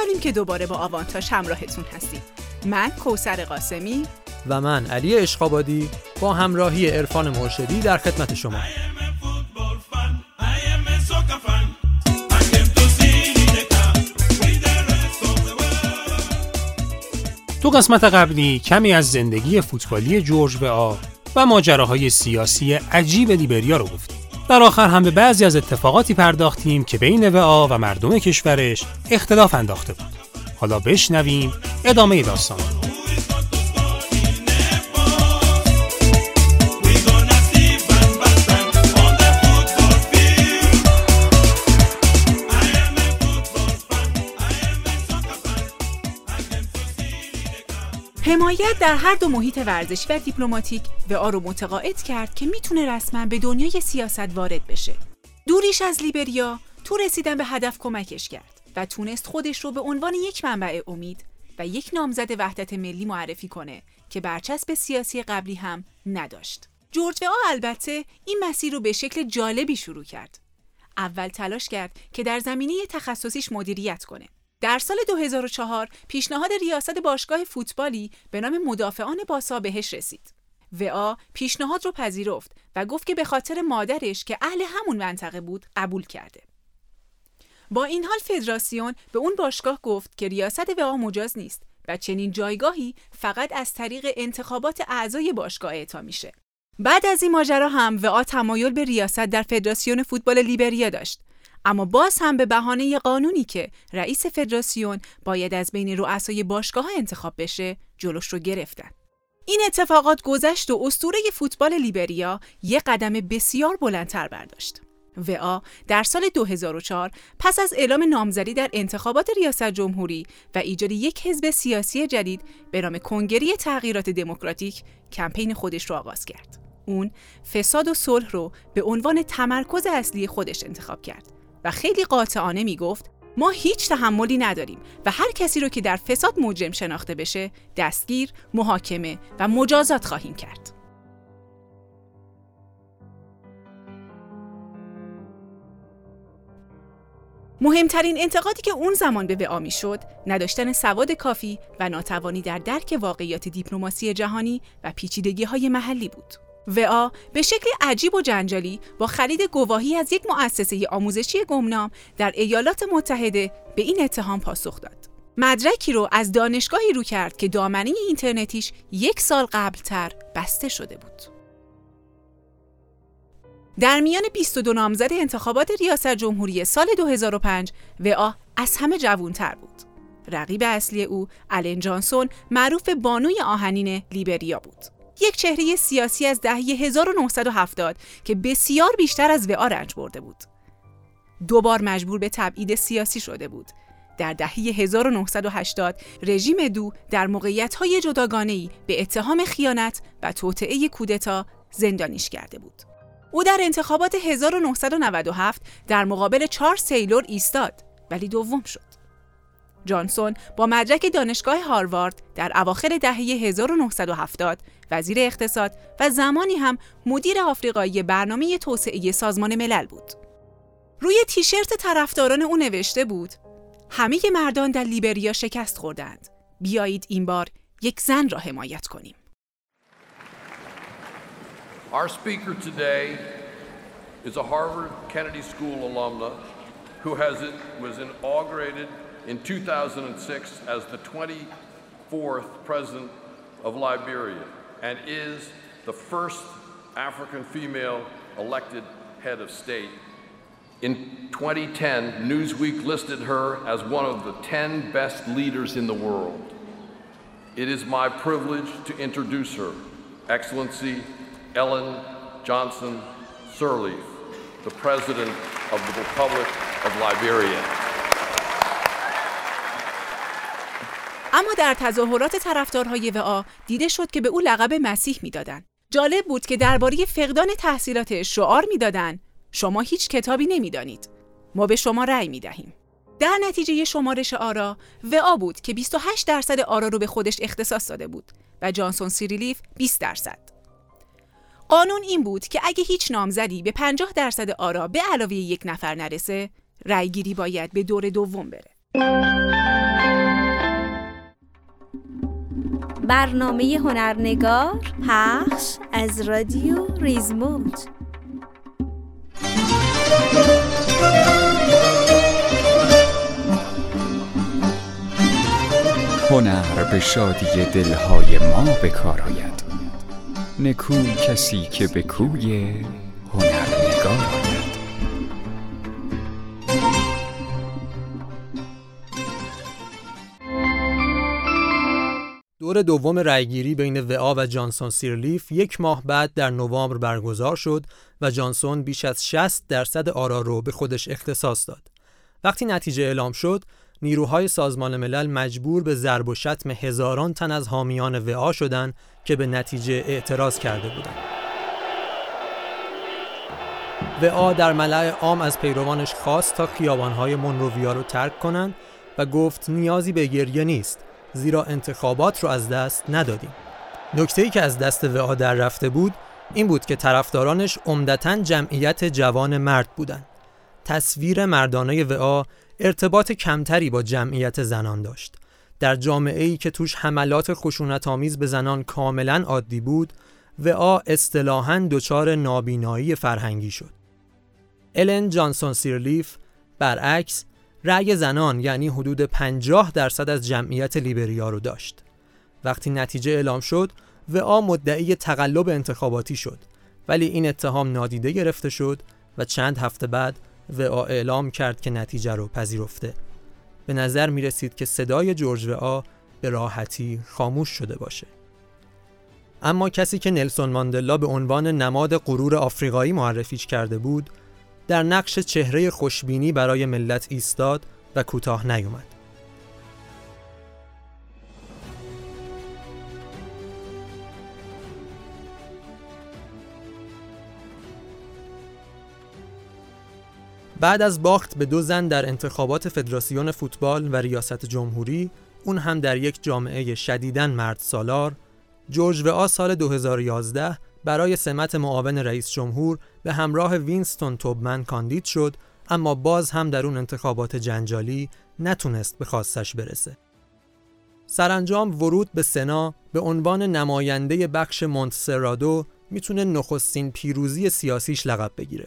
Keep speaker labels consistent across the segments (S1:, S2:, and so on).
S1: خوشحالیم که دوباره با آوانتاژ همراهتون هستیم. من کوسر قاسمی
S2: و من علی اشقابادی با همراهی عرفان مرشدی در خدمت شما
S3: تو قسمت قبلی کمی از زندگی فوتبالی جورج و آ و ماجراهای سیاسی عجیب لیبریا رو گفتیم. در آخر هم به بعضی از اتفاقاتی پرداختیم که بین وعا و مردم کشورش اختلاف انداخته بود. حالا بشنویم ادامه داستان.
S1: حمایت در هر دو محیط ورزشی و دیپلماتیک و رو متقاعد کرد که می‌تونه رسما به دنیای سیاست وارد بشه. دوریش از لیبریا تو رسیدن به هدف کمکش کرد و تونست خودش رو به عنوان یک منبع امید و یک نامزد وحدت ملی معرفی کنه که برچسب سیاسی قبلی هم نداشت. جورج آ البته این مسیر رو به شکل جالبی شروع کرد. اول تلاش کرد که در زمینه تخصصیش مدیریت کنه. در سال 2004 پیشنهاد ریاست باشگاه فوتبالی به نام مدافعان باسا بهش رسید. وعا پیشنهاد رو پذیرفت و گفت که به خاطر مادرش که اهل همون منطقه بود قبول کرده. با این حال فدراسیون به اون باشگاه گفت که ریاست وعا مجاز نیست و چنین جایگاهی فقط از طریق انتخابات اعضای باشگاه اعطا میشه. بعد از این ماجرا هم وعا تمایل به ریاست در فدراسیون فوتبال لیبریا داشت اما باز هم به بهانه قانونی که رئیس فدراسیون باید از بین رؤسای باشگاه انتخاب بشه جلوش رو گرفتن. این اتفاقات گذشت و اسطوره فوتبال لیبریا یک قدم بسیار بلندتر برداشت. وعا در سال 2004 پس از اعلام نامزدی در انتخابات ریاست جمهوری و ایجاد یک حزب سیاسی جدید به نام کنگری تغییرات دموکراتیک کمپین خودش را آغاز کرد. اون فساد و صلح رو به عنوان تمرکز اصلی خودش انتخاب کرد و خیلی قاطعانه می گفت ما هیچ تحملی نداریم و هر کسی رو که در فساد مجرم شناخته بشه دستگیر، محاکمه و مجازات خواهیم کرد. مهمترین انتقادی که اون زمان به وعا شد نداشتن سواد کافی و ناتوانی در درک واقعیات دیپلماسی جهانی و پیچیدگی های محلی بود. وعا به شکل عجیب و جنجالی با خرید گواهی از یک مؤسسه آموزشی گمنام در ایالات متحده به این اتهام پاسخ داد. مدرکی رو از دانشگاهی رو کرد که دامنه اینترنتیش یک سال قبلتر بسته شده بود. در میان 22 نامزد انتخابات ریاست جمهوری سال 2005 وعا از همه جوانتر بود. رقیب اصلی او الن جانسون معروف بانوی آهنین لیبریا بود. یک چهره سیاسی از دهه 1970 که بسیار بیشتر از وعا رنج برده بود. دو بار مجبور به تبعید سیاسی شده بود. در دهه 1980 رژیم دو در موقعیت‌های جداگانه‌ای به اتهام خیانت و توطئه کودتا زندانیش کرده بود. او در انتخابات 1997 در مقابل چارلز تیلور ایستاد ولی دوم شد. جانسون با مدرک دانشگاه هاروارد در اواخر دهه 1970 وزیر اقتصاد و زمانی هم مدیر آفریقایی برنامه توسعه سازمان ملل بود. روی تیشرت طرفداران او نوشته بود همه مردان در لیبریا شکست خوردند. بیایید این بار یک زن را حمایت کنیم.
S4: Our speaker today is a Harvard Kennedy School alumna who has was inaugurated in 2006 as the 24th president of Liberia and is the first African female elected head of state. In 2010, Newsweek listed her as one of the 10 best leaders in the world. It is my privilege to introduce her, Excellency Ellen Johnson Sirleaf, the President of the Republic of Liberia.
S1: اما در تظاهرات طرفدارهای وعا دیده شد که به او لقب مسیح می‌دادند. جالب بود که درباره فقدان تحصیلات شعار می‌دادند شما هیچ کتابی نمی‌دانید. ما به شما رأی می دهیم. در نتیجه شمارش آرا وعا بود که 28 درصد آرا رو به خودش اختصاص داده بود و جانسون سیریلیف 20 درصد. قانون این بود که اگه هیچ نامزدی به 50 درصد آرا به علاوه یک نفر نرسه، رأیگیری باید به دور دوم بره.
S5: برنامه هنرنگار پخش از رادیو ریزموند
S6: هنر به شادی دلهای ما بکار نکو کسی که به کوی
S2: دور دوم رأیگیری بین وعا و جانسون سیرلیف یک ماه بعد در نوامبر برگزار شد و جانسون بیش از 60 درصد آرا رو به خودش اختصاص داد. وقتی نتیجه اعلام شد، نیروهای سازمان ملل مجبور به ضرب و شتم هزاران تن از حامیان وعا شدند که به نتیجه اعتراض کرده بودند. وعا در ملع عام از پیروانش خواست تا خیابانهای منروویا رو ترک کنند و گفت نیازی به گریه نیست زیرا انتخابات رو از دست ندادیم. نکته ای که از دست وعا در رفته بود این بود که طرفدارانش عمدتا جمعیت جوان مرد بودند. تصویر مردانه وعا ارتباط کمتری با جمعیت زنان داشت. در جامعه ای که توش حملات خشونت آمیز به زنان کاملا عادی بود وعا اصطلاحاً دچار نابینایی فرهنگی شد. الن جانسون سیرلیف برعکس رأی زنان یعنی حدود 50 درصد از جمعیت لیبریا رو داشت. وقتی نتیجه اعلام شد وعا مدعی تقلب انتخاباتی شد ولی این اتهام نادیده گرفته شد و چند هفته بعد وعا اعلام کرد که نتیجه رو پذیرفته. به نظر می رسید که صدای جورج وعا به راحتی خاموش شده باشه. اما کسی که نلسون ماندلا به عنوان نماد غرور آفریقایی معرفیش کرده بود در نقش چهره خوشبینی برای ملت ایستاد و کوتاه نیومد. بعد از باخت به دو زن در انتخابات فدراسیون فوتبال و ریاست جمهوری اون هم در یک جامعه شدیداً مرد سالار جورج وعا سال 2011 برای سمت معاون رئیس جمهور به همراه وینستون توبمن کاندید شد اما باز هم در اون انتخابات جنجالی نتونست به خواستش برسه. سرانجام ورود به سنا به عنوان نماینده بخش مونتسرادو می‌تونه نخستین پیروزی سیاسیش لقب بگیره.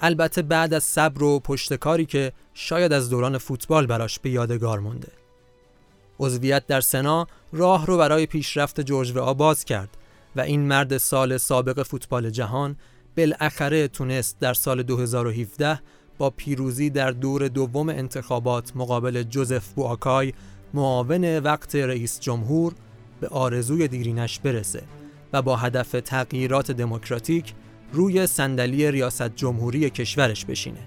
S2: البته بعد از صبر و پشتکاری که شاید از دوران فوتبال براش به یادگار مونده. عضویت در سنا راه رو برای پیشرفت جورج و باز کرد و این مرد سال سابق فوتبال جهان بالاخره تونست در سال 2017 با پیروزی در دور دوم انتخابات مقابل جوزف بواکای معاون وقت رئیس جمهور به آرزوی دیرینش برسه و با هدف تغییرات دموکراتیک روی صندلی ریاست جمهوری کشورش بشینه.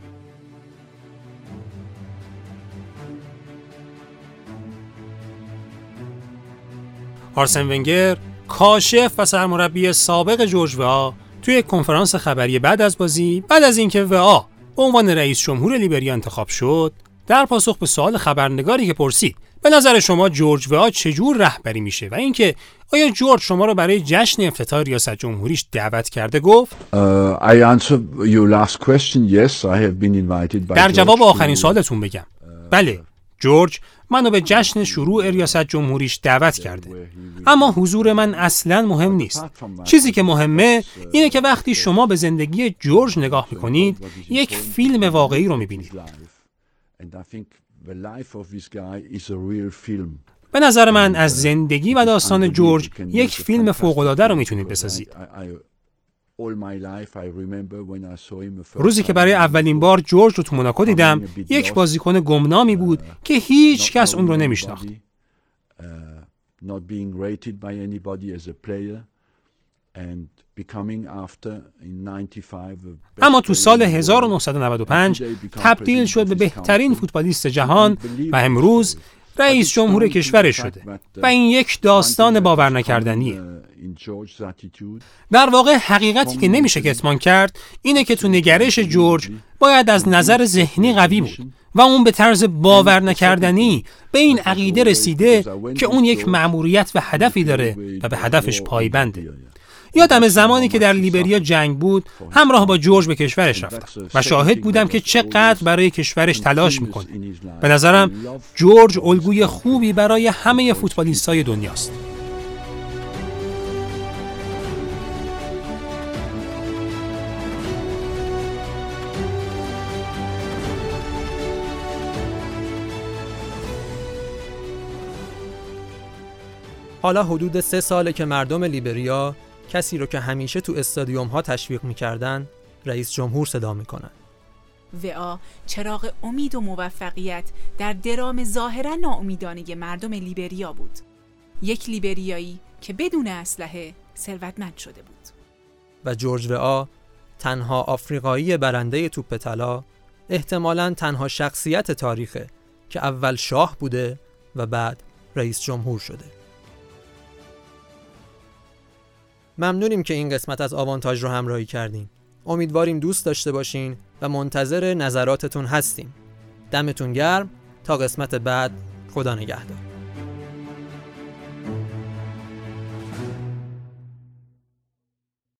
S3: آرسن ونگر کاشف و سرمربی سابق جورج وعا توی کنفرانس خبری بعد از بازی بعد از اینکه وعا به عنوان رئیس جمهور لیبریا انتخاب شد در پاسخ به سوال خبرنگاری که پرسید به نظر شما جورج وعا چجور رهبری میشه و اینکه آیا جورج شما رو برای جشن افتتاح ریاست جمهوریش دعوت کرده گفت؟ در جواب آخرین سوالتون بگم. بله جورج منو به جشن شروع ریاست جمهوریش دعوت کرده. اما حضور من اصلا مهم نیست. چیزی که مهمه اینه که وقتی شما به زندگی جورج نگاه می‌کنید یک فیلم واقعی رو می‌بینید. به نظر من از زندگی و داستان جورج یک فیلم فوق‌العاده رو می‌تونید بسازید. روزی که برای اولین بار جورج رو تو موناکو دیدم یک بازیکن گمنامی بود که هیچ کس اون رو نمیشناخت. اما تو سال 1995 تبدیل شد به بهترین فوتبالیست جهان و امروز رئیس جمهور کشور شده. و این یک داستان باور نکردنیه در واقع حقیقتی که نمیشه کتمان کرد اینه که تو نگرش جورج باید از نظر ذهنی قوی بود و اون به طرز باور نکردنی به این عقیده رسیده که اون یک مأموریت و هدفی داره و به هدفش پایبنده. یادم زمانی که در لیبریا جنگ بود همراه با جورج به کشورش رفتم و شاهد بودم که چقدر برای کشورش تلاش می‌کنه. به نظرم جورج الگوی خوبی برای همه فوتبالیستای دنیاست.
S2: حالا حدود سه ساله که مردم لیبریا کسی رو که همیشه تو استادیوم ها تشویق می‌کردن رئیس جمهور صدا می‌کنن
S1: وعا چراغ امید و موفقیت در درام ظاهرا ناامیدانه مردم لیبریا بود. یک لیبریایی که بدون اسلحه ثروتمند شده بود.
S2: و جورج وآ تنها آفریقایی برنده توپ طلا احتمالاً تنها شخصیت تاریخه که اول شاه بوده و بعد رئیس جمهور شده. ممنونیم که این قسمت از آوانتاژ رو همراهی کردین. امیدواریم دوست داشته باشین و منتظر نظراتتون هستیم. دمتون گرم تا قسمت بعد خدا نگهدار.